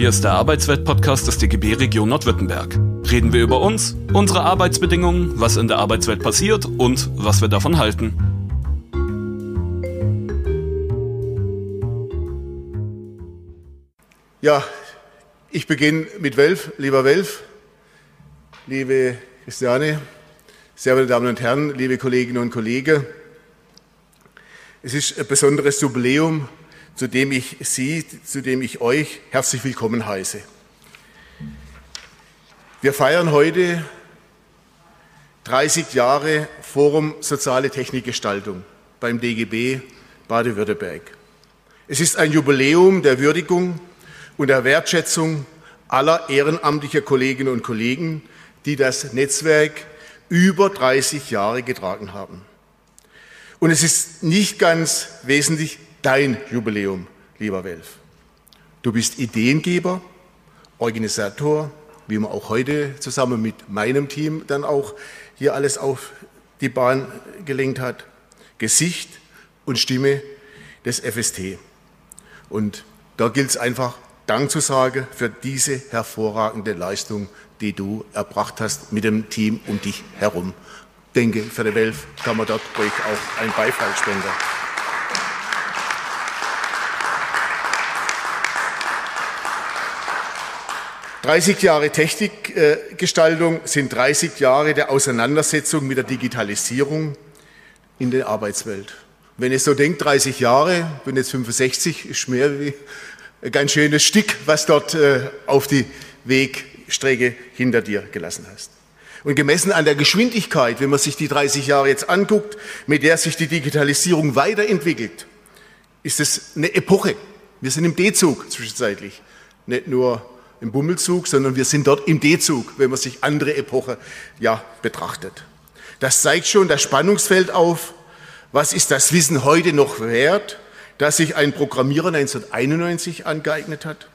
Hier ist der Arbeitswelt-Podcast des DGB Region Nordwürttemberg. Reden wir über uns, unsere Arbeitsbedingungen, was in der Arbeitswelt passiert und was wir davon halten. Ja, ich beginne mit Welf. Lieber Welf, liebe Christiane, sehr meine Damen und Herren, liebe Kolleginnen und Kollegen. Es ist ein besonderes Jubiläum, zu dem ich Sie, zu dem ich euch herzlich willkommen heiße. Wir feiern heute 30 Jahre Forum Soziale Technikgestaltung beim DGB Baden-Württemberg. Es ist ein Jubiläum der Würdigung und der Wertschätzung aller ehrenamtlicher Kolleginnen und Kollegen, die das Netzwerk über 30 Jahre getragen haben. Und es ist nicht ganz wesentlich dein Jubiläum, lieber Welf. Du bist Ideengeber, Organisator, wie man auch heute zusammen mit meinem Team dann auch hier alles auf die Bahn gelenkt hat, Gesicht und Stimme des FST. Und da gilt es einfach, Dank zu sagen für diese hervorragende Leistung, die du erbracht hast mit dem Team um dich herum. Denke, für die Welt kann man dort ruhig auch einen Beifall spenden. 30 Jahre Technikgestaltung sind 30 Jahre der Auseinandersetzung mit der Digitalisierung in der Arbeitswelt. Wenn ihr so denkt, 30 Jahre, bin jetzt 65, ist mehr wie ein ganz schönes Stück, was dort äh, auf die Wegstrecke hinter dir gelassen hast. Und gemessen an der Geschwindigkeit, wenn man sich die 30 Jahre jetzt anguckt, mit der sich die Digitalisierung weiterentwickelt, ist es eine Epoche. Wir sind im D-Zug zwischenzeitlich. Nicht nur im Bummelzug, sondern wir sind dort im D-Zug, wenn man sich andere Epoche ja, betrachtet. Das zeigt schon das Spannungsfeld auf. Was ist das Wissen heute noch wert, das sich ein Programmierer 1991 angeeignet hat?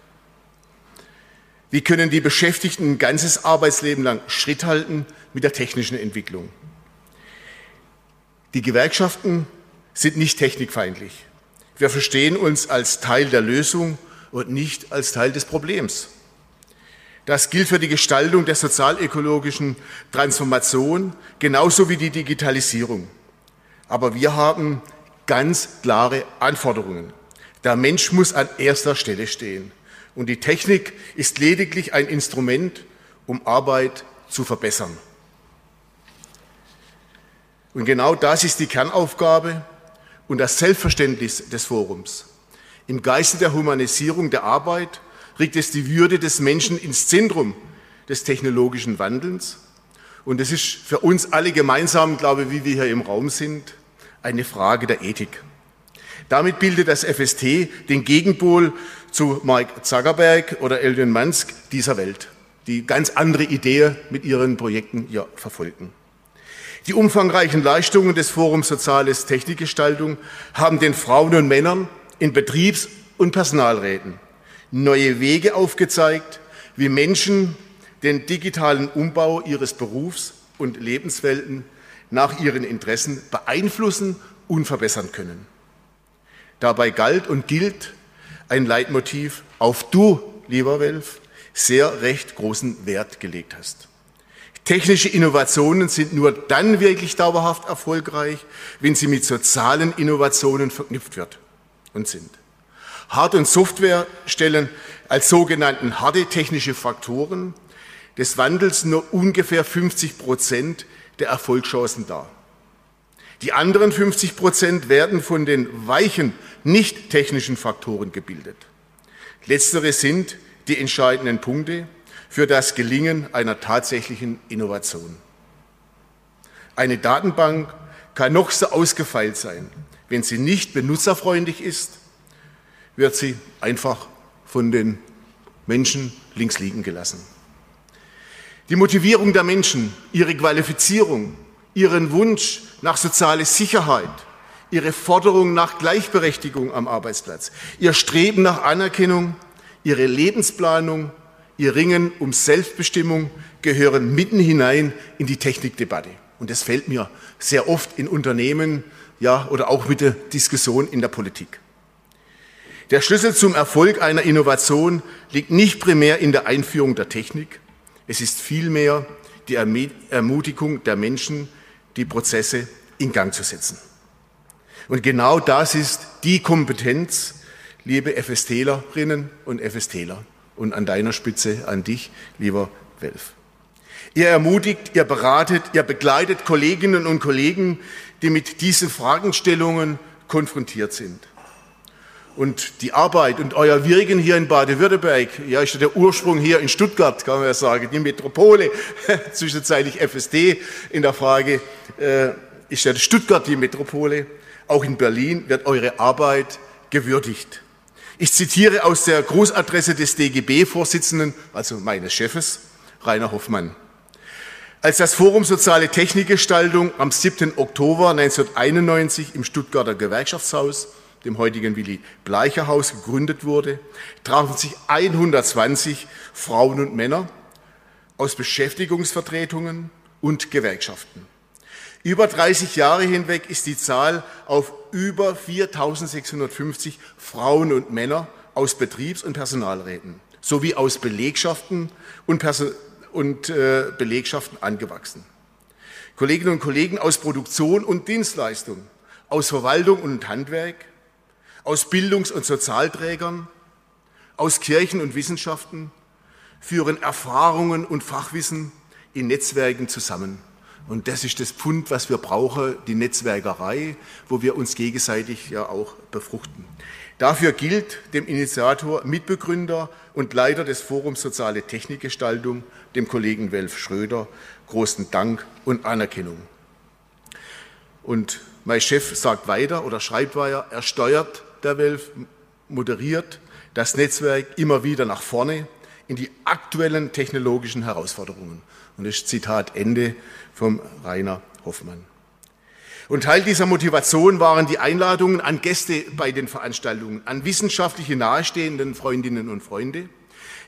Wie können die Beschäftigten ein ganzes Arbeitsleben lang Schritt halten mit der technischen Entwicklung? Die Gewerkschaften sind nicht technikfeindlich. Wir verstehen uns als Teil der Lösung und nicht als Teil des Problems. Das gilt für die Gestaltung der sozialökologischen Transformation genauso wie die Digitalisierung. Aber wir haben ganz klare Anforderungen. Der Mensch muss an erster Stelle stehen. Und die Technik ist lediglich ein Instrument, um Arbeit zu verbessern. Und genau das ist die Kernaufgabe und das Selbstverständnis des Forums. Im Geiste der Humanisierung der Arbeit rückt es die Würde des Menschen ins Zentrum des technologischen Wandels. Und es ist für uns alle gemeinsam, glaube ich, wie wir hier im Raum sind, eine Frage der Ethik. Damit bildet das FST den Gegenpol zu Mike Zuckerberg oder Elon Musk dieser Welt, die ganz andere Ideen mit ihren Projekten ja verfolgen. Die umfangreichen Leistungen des Forums Soziales Technikgestaltung haben den Frauen und Männern in Betriebs- und Personalräten neue Wege aufgezeigt, wie Menschen den digitalen Umbau ihres Berufs und Lebenswelten nach ihren Interessen beeinflussen und verbessern können. Dabei galt und gilt ein Leitmotiv, auf du, lieber Welf, sehr recht großen Wert gelegt hast. Technische Innovationen sind nur dann wirklich dauerhaft erfolgreich, wenn sie mit sozialen Innovationen verknüpft wird und sind. Hard- und Software stellen als sogenannten harte technische Faktoren des Wandels nur ungefähr 50 Prozent der Erfolgschancen dar. Die anderen 50 Prozent werden von den weichen, nicht technischen Faktoren gebildet. Letztere sind die entscheidenden Punkte für das Gelingen einer tatsächlichen Innovation. Eine Datenbank kann noch so ausgefeilt sein, wenn sie nicht benutzerfreundlich ist wird sie einfach von den Menschen links liegen gelassen. Die Motivierung der Menschen, ihre Qualifizierung, ihren Wunsch nach sozialer Sicherheit, ihre Forderung nach Gleichberechtigung am Arbeitsplatz, ihr Streben nach Anerkennung, ihre Lebensplanung, ihr Ringen um Selbstbestimmung gehören mitten hinein in die Technikdebatte. Und das fällt mir sehr oft in Unternehmen, ja, oder auch mit der Diskussion in der Politik. Der Schlüssel zum Erfolg einer Innovation liegt nicht primär in der Einführung der Technik, es ist vielmehr die Ermutigung der Menschen, die Prozesse in Gang zu setzen. Und genau das ist die Kompetenz, liebe FSTlerinnen und FSTler und an deiner Spitze an dich, lieber Welf. Ihr ermutigt, ihr beratet, ihr begleitet Kolleginnen und Kollegen, die mit diesen Fragestellungen konfrontiert sind. Und die Arbeit und euer Wirken hier in Baden-Württemberg, ja, ist ja der Ursprung hier in Stuttgart, kann man ja sagen, die Metropole, zwischenzeitlich FSD in der Frage, äh, ist ja Stuttgart die Metropole. Auch in Berlin wird eure Arbeit gewürdigt. Ich zitiere aus der Großadresse des DGB-Vorsitzenden, also meines Chefes, Rainer Hoffmann. Als das Forum Soziale Technikgestaltung am 7. Oktober 1991 im Stuttgarter Gewerkschaftshaus dem heutigen Willy Bleicher Haus, gegründet wurde, trafen sich 120 Frauen und Männer aus Beschäftigungsvertretungen und Gewerkschaften. Über 30 Jahre hinweg ist die Zahl auf über 4650 Frauen und Männer aus Betriebs- und Personalräten sowie aus Belegschaften und, Person und äh, Belegschaften angewachsen. Kolleginnen und Kollegen aus Produktion und Dienstleistung, aus Verwaltung und Handwerk, aus Bildungs- und Sozialträgern, aus Kirchen und Wissenschaften, führen Erfahrungen und Fachwissen in Netzwerken zusammen. Und das ist das Pfund, was wir brauchen, die Netzwerkerei, wo wir uns gegenseitig ja auch befruchten. Dafür gilt dem Initiator, Mitbegründer und Leiter des Forums Soziale Technikgestaltung, dem Kollegen Welf Schröder, großen Dank und Anerkennung. Und mein Chef sagt weiter oder schreibt weiter, er steuert der WELF moderiert das Netzwerk immer wieder nach vorne in die aktuellen technologischen Herausforderungen. Und das Zitat Ende vom Rainer Hoffmann. Und Teil dieser Motivation waren die Einladungen an Gäste bei den Veranstaltungen, an wissenschaftliche nahestehenden Freundinnen und Freunde,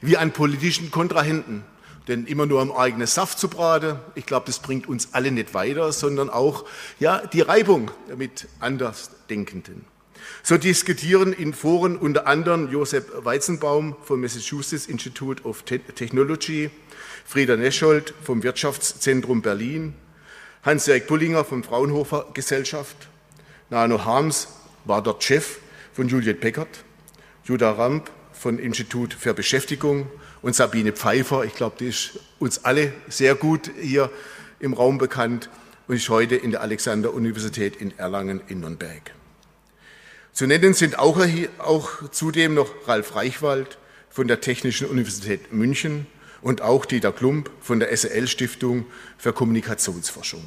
wie an politischen Kontrahenten. Denn immer nur am eigenen Saft zu braten, ich glaube, das bringt uns alle nicht weiter, sondern auch ja, die Reibung mit Andersdenkenden. So diskutieren in Foren unter anderem Josef Weizenbaum vom Massachusetts Institute of Technology, Frieda Neschold vom Wirtschaftszentrum Berlin, Hans-Jörg Bullinger vom Fraunhofer Gesellschaft, Nano Harms war dort Chef von Juliet Peckert, Judah Ramp von Institut für Beschäftigung und Sabine Pfeiffer, ich glaube, die ist uns alle sehr gut hier im Raum bekannt und ist heute in der Alexander-Universität in Erlangen in Nürnberg. Zu nennen sind auch, auch zudem noch Ralf Reichwald von der Technischen Universität München und auch Dieter Klump von der SL Stiftung für Kommunikationsforschung.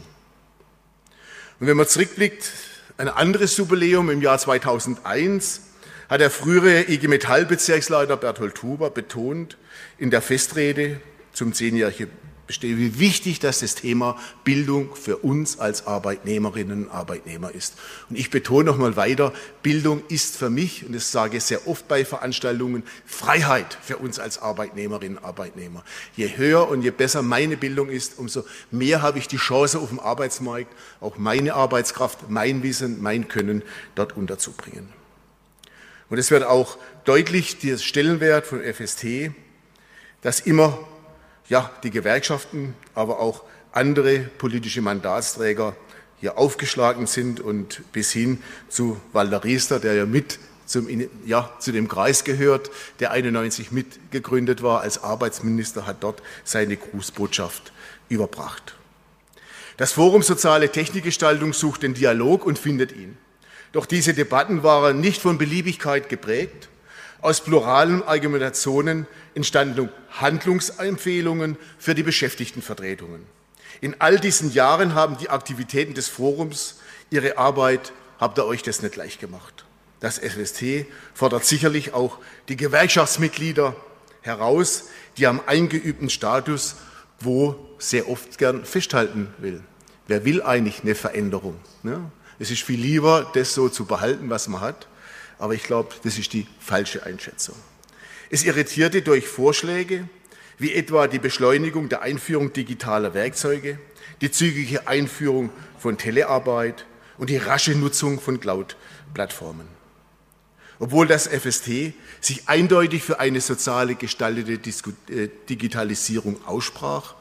Und wenn man zurückblickt, ein anderes Jubiläum im Jahr 2001 hat der frühere IG Metall Bezirksleiter Berthold Huber betont in der Festrede zum zehnjährigen bestehe, wie wichtig das das Thema Bildung für uns als Arbeitnehmerinnen und Arbeitnehmer ist. Und ich betone noch mal weiter, Bildung ist für mich, und das sage ich sehr oft bei Veranstaltungen, Freiheit für uns als Arbeitnehmerinnen und Arbeitnehmer. Je höher und je besser meine Bildung ist, umso mehr habe ich die Chance auf dem Arbeitsmarkt, auch meine Arbeitskraft, mein Wissen, mein Können dort unterzubringen. Und es wird auch deutlich, der Stellenwert von FST, dass immer ja, die Gewerkschaften, aber auch andere politische Mandatsträger hier aufgeschlagen sind und bis hin zu Walter Riester, der ja mit zum, ja, zu dem Kreis gehört, der 91 mitgegründet war als Arbeitsminister, hat dort seine Grußbotschaft überbracht. Das Forum Soziale Technikgestaltung sucht den Dialog und findet ihn. Doch diese Debatten waren nicht von Beliebigkeit geprägt, aus pluralen Argumentationen entstanden Handlungsempfehlungen für die Beschäftigtenvertretungen. In all diesen Jahren haben die Aktivitäten des Forums ihre Arbeit, habt ihr euch das nicht leicht gemacht. Das FST fordert sicherlich auch die Gewerkschaftsmitglieder heraus, die am eingeübten Status quo sehr oft gern festhalten will. Wer will eigentlich eine Veränderung? Ne? Es ist viel lieber, das so zu behalten, was man hat. Aber ich glaube, das ist die falsche Einschätzung. Es irritierte durch Vorschläge, wie etwa die Beschleunigung der Einführung digitaler Werkzeuge, die zügige Einführung von Telearbeit und die rasche Nutzung von Cloud-Plattformen. Obwohl das FST sich eindeutig für eine soziale gestaltete äh, Digitalisierung aussprach,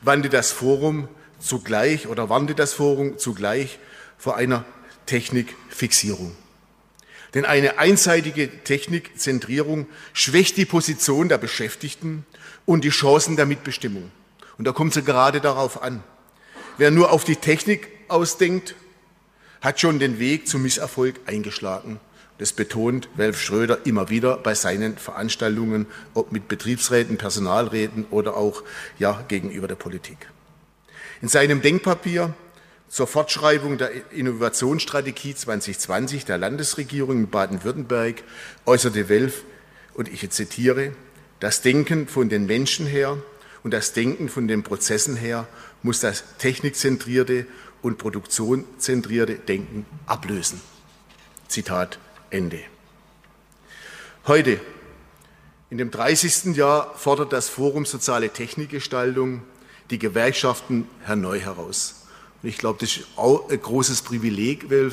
wandte das Forum zugleich oder warnte das Forum zugleich vor einer Technikfixierung. Denn eine einseitige Technikzentrierung schwächt die Position der Beschäftigten und die Chancen der Mitbestimmung. Und da kommt es gerade darauf an. Wer nur auf die Technik ausdenkt, hat schon den Weg zum Misserfolg eingeschlagen. Das betont Welf Schröder immer wieder bei seinen Veranstaltungen, ob mit Betriebsräten, Personalräten oder auch ja, gegenüber der Politik. In seinem Denkpapier zur Fortschreibung der Innovationsstrategie 2020 der Landesregierung in Baden-Württemberg äußerte Welf, und ich zitiere, das Denken von den Menschen her und das Denken von den Prozessen her muss das technikzentrierte und produktionzentrierte Denken ablösen. Zitat Ende. Heute, in dem 30. Jahr, fordert das Forum Soziale Technikgestaltung die Gewerkschaften neu heraus. Und ich glaube, das ist auch ein großes Privileg, weil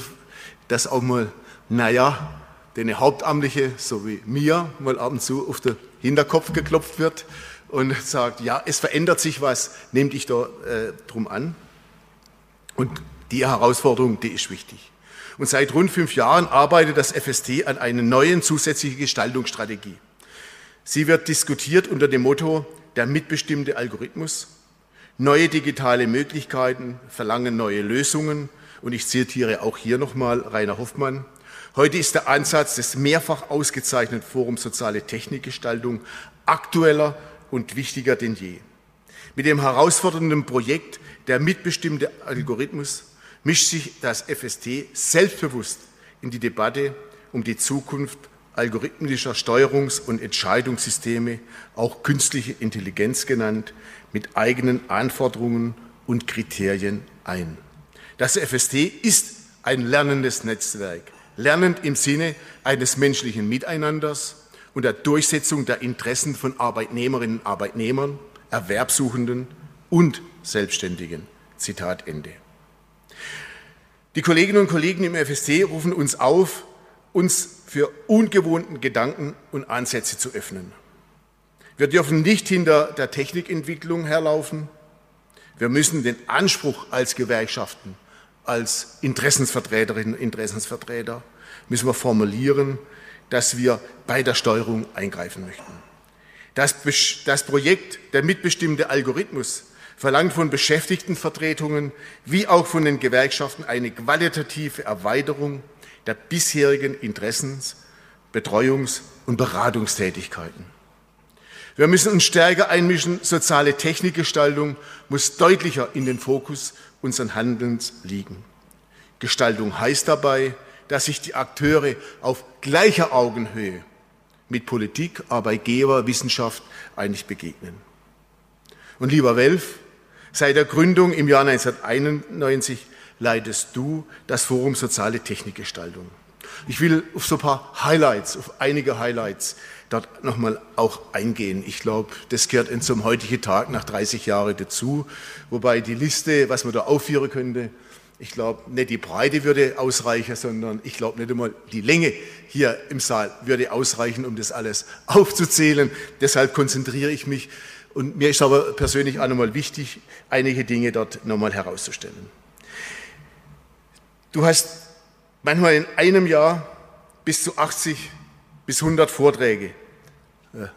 das auch mal, naja, den Hauptamtliche, so wie mir, mal ab und zu auf den Hinterkopf geklopft wird und sagt, ja, es verändert sich was, nehmt dich da äh, drum an. Und die Herausforderung, die ist wichtig. Und seit rund fünf Jahren arbeitet das FST an einer neuen zusätzlichen Gestaltungsstrategie. Sie wird diskutiert unter dem Motto der mitbestimmte Algorithmus, Neue digitale Möglichkeiten verlangen neue Lösungen. Und ich zitiere auch hier nochmal Rainer Hoffmann. Heute ist der Ansatz des mehrfach ausgezeichneten Forums Soziale Technikgestaltung aktueller und wichtiger denn je. Mit dem herausfordernden Projekt der mitbestimmte Algorithmus mischt sich das FST selbstbewusst in die Debatte um die Zukunft algorithmischer Steuerungs- und Entscheidungssysteme, auch künstliche Intelligenz genannt, mit eigenen Anforderungen und Kriterien ein. Das FST ist ein lernendes Netzwerk, lernend im Sinne eines menschlichen Miteinanders und der Durchsetzung der Interessen von Arbeitnehmerinnen und Arbeitnehmern, Erwerbsuchenden und Selbstständigen. Zitat Ende. Die Kolleginnen und Kollegen im FST rufen uns auf, uns für ungewohnten Gedanken und Ansätze zu öffnen. Wir dürfen nicht hinter der Technikentwicklung herlaufen. Wir müssen den Anspruch als Gewerkschaften, als Interessensvertreterinnen und Interessensvertreter, müssen wir formulieren, dass wir bei der Steuerung eingreifen möchten. Das, das Projekt der mitbestimmte Algorithmus verlangt von Beschäftigtenvertretungen wie auch von den Gewerkschaften eine qualitative Erweiterung der bisherigen Interessens-, Betreuungs- und Beratungstätigkeiten. Wir müssen uns stärker einmischen. Soziale Technikgestaltung muss deutlicher in den Fokus unseres Handelns liegen. Gestaltung heißt dabei, dass sich die Akteure auf gleicher Augenhöhe mit Politik, Arbeitgeber, Wissenschaft eigentlich begegnen. Und lieber Welf, seit der Gründung im Jahr 1991 leitest du das Forum Soziale Technikgestaltung. Ich will auf so ein paar Highlights, auf einige Highlights dort nochmal auch eingehen. Ich glaube, das gehört in zum heutigen Tag nach 30 Jahren dazu. Wobei die Liste, was man da aufführen könnte, ich glaube, nicht die Breite würde ausreichen, sondern ich glaube nicht einmal die Länge hier im Saal würde ausreichen, um das alles aufzuzählen. Deshalb konzentriere ich mich. Und mir ist aber persönlich auch nochmal wichtig, einige Dinge dort nochmal herauszustellen. Du hast manchmal in einem Jahr bis zu 80 bis 100 Vorträge äh,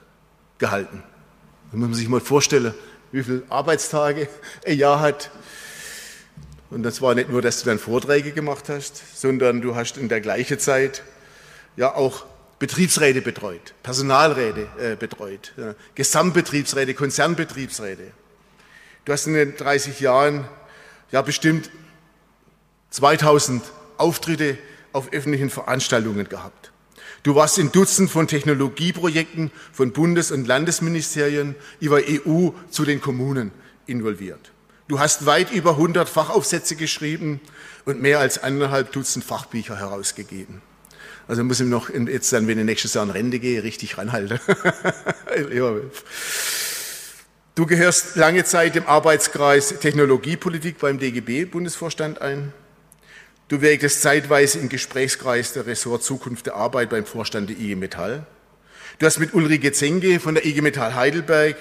gehalten. Muss man sich mal vorstellen, wie viele Arbeitstage ein Jahr hat. Und das war nicht nur, dass du dann Vorträge gemacht hast, sondern du hast in der gleichen Zeit ja auch Betriebsräte betreut, Personalräte äh, betreut, ja, Gesamtbetriebsräte, Konzernbetriebsräte. Du hast in den 30 Jahren ja bestimmt 2000 Auftritte auf öffentlichen Veranstaltungen gehabt. Du warst in Dutzend von Technologieprojekten von Bundes- und Landesministerien über EU zu den Kommunen involviert. Du hast weit über 100 Fachaufsätze geschrieben und mehr als anderthalb Dutzend Fachbücher herausgegeben. Also muss ich noch jetzt dann, wenn ich nächstes Jahr in Rente gehe, richtig ranhalten. du gehörst lange Zeit dem Arbeitskreis Technologiepolitik beim DGB Bundesvorstand ein. Du wirkst zeitweise im Gesprächskreis der Ressort Zukunft der Arbeit beim Vorstand der IG Metall. Du hast mit Ulrike Zenke von der IG Metall Heidelberg,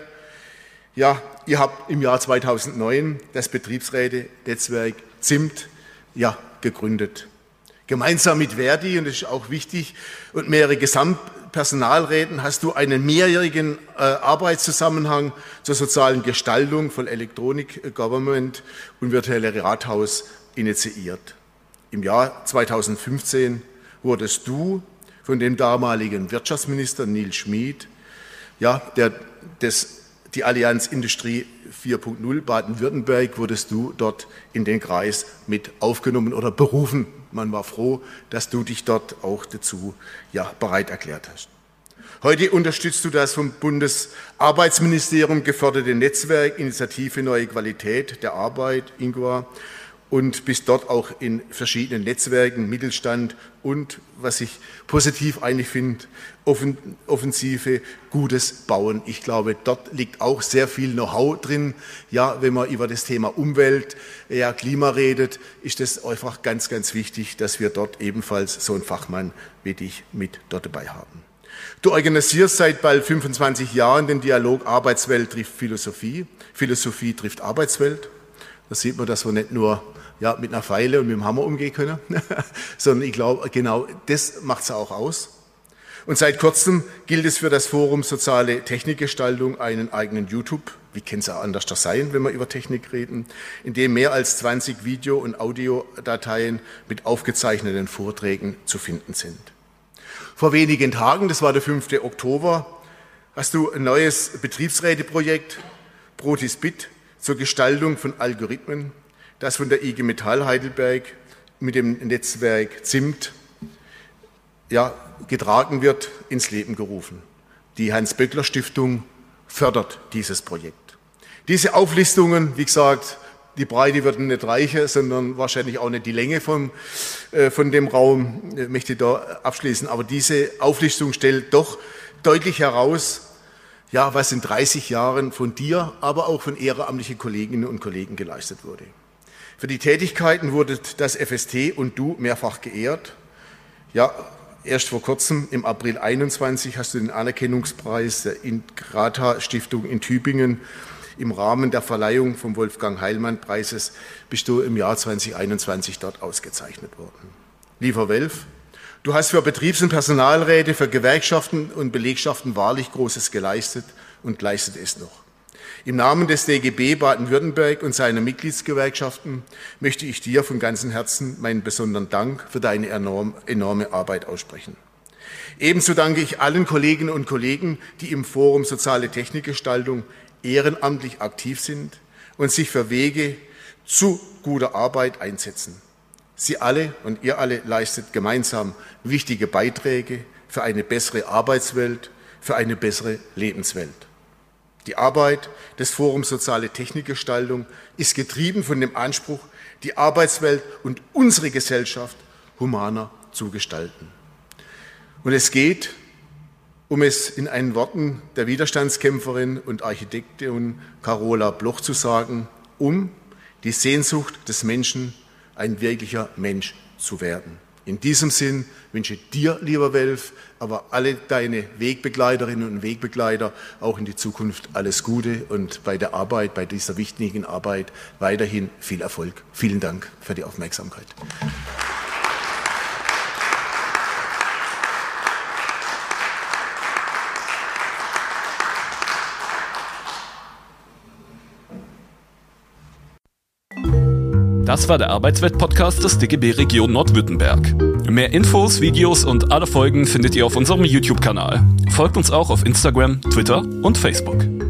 ja, ihr habt im Jahr 2009 das Betriebsräte-Netzwerk ZIMT, ja, gegründet. Gemeinsam mit Verdi, und das ist auch wichtig, und mehrere Gesamtpersonalräten hast du einen mehrjährigen äh, Arbeitszusammenhang zur sozialen Gestaltung von Electronic Government und virtuelle Rathaus initiiert. Im Jahr 2015 wurdest du von dem damaligen Wirtschaftsminister Nils Schmid, ja, der, des, die Allianz Industrie 4.0 Baden-Württemberg, wurdest du dort in den Kreis mit aufgenommen oder berufen. Man war froh, dass du dich dort auch dazu ja, bereit erklärt hast. Heute unterstützt du das vom Bundesarbeitsministerium geförderte Netzwerk Initiative Neue Qualität der Arbeit, INGWA, und bist dort auch in verschiedenen Netzwerken, Mittelstand und, was ich positiv eigentlich finde, Offensive, gutes Bauen. Ich glaube, dort liegt auch sehr viel Know-how drin. Ja, wenn man über das Thema Umwelt, ja, Klima redet, ist es einfach ganz, ganz wichtig, dass wir dort ebenfalls so einen Fachmann wie dich mit dort dabei haben. Du organisierst seit bald 25 Jahren den Dialog Arbeitswelt trifft Philosophie. Philosophie trifft Arbeitswelt. Da sieht man, dass wir nicht nur ja, mit einer Pfeile und mit dem Hammer umgehen können, sondern ich glaube, genau das macht es auch aus. Und seit kurzem gilt es für das Forum Soziale Technikgestaltung einen eigenen YouTube, wie kann es auch anders sein, wenn wir über Technik reden, in dem mehr als 20 Video- und Audiodateien mit aufgezeichneten Vorträgen zu finden sind. Vor wenigen Tagen, das war der 5. Oktober, hast du ein neues Betriebsräteprojekt, Protis Bit, zur Gestaltung von Algorithmen das von der IG Metall Heidelberg mit dem Netzwerk ZIMT ja, getragen wird, ins Leben gerufen. Die Hans-Böckler-Stiftung fördert dieses Projekt. Diese Auflistungen, wie gesagt, die Breite wird nicht reicher, sondern wahrscheinlich auch nicht die Länge von, äh, von dem Raum, ich möchte da abschließen. Aber diese Auflistung stellt doch deutlich heraus, ja, was in 30 Jahren von dir, aber auch von ehrenamtlichen Kolleginnen und Kollegen geleistet wurde. Für die Tätigkeiten wurde das FST und du mehrfach geehrt. Ja, erst vor kurzem, im April 21, hast du den Anerkennungspreis der Ingrata Stiftung in Tübingen im Rahmen der Verleihung vom Wolfgang Heilmann Preises bist du im Jahr 2021 dort ausgezeichnet worden. Lieber Welf, du hast für Betriebs- und Personalräte, für Gewerkschaften und Belegschaften wahrlich Großes geleistet und leistet es noch. Im Namen des DGB Baden-Württemberg und seiner Mitgliedsgewerkschaften möchte ich dir von ganzem Herzen meinen besonderen Dank für deine enorm, enorme Arbeit aussprechen. Ebenso danke ich allen Kolleginnen und Kollegen, die im Forum Soziale Technikgestaltung ehrenamtlich aktiv sind und sich für Wege zu guter Arbeit einsetzen. Sie alle und ihr alle leistet gemeinsam wichtige Beiträge für eine bessere Arbeitswelt, für eine bessere Lebenswelt. Die Arbeit des Forums Soziale Technikgestaltung ist getrieben von dem Anspruch, die Arbeitswelt und unsere Gesellschaft humaner zu gestalten. Und es geht, um es in einen Worten der Widerstandskämpferin und Architektin Carola Bloch zu sagen, um die Sehnsucht des Menschen, ein wirklicher Mensch zu werden. In diesem Sinn wünsche ich dir, lieber Welf, aber alle deine Wegbegleiterinnen und Wegbegleiter auch in die Zukunft alles Gute und bei der Arbeit, bei dieser wichtigen Arbeit weiterhin viel Erfolg. Vielen Dank für die Aufmerksamkeit. Das war der Arbeitswelt-Podcast des DGB Region Nordwürttemberg. Mehr Infos, Videos und alle Folgen findet ihr auf unserem YouTube-Kanal. Folgt uns auch auf Instagram, Twitter und Facebook.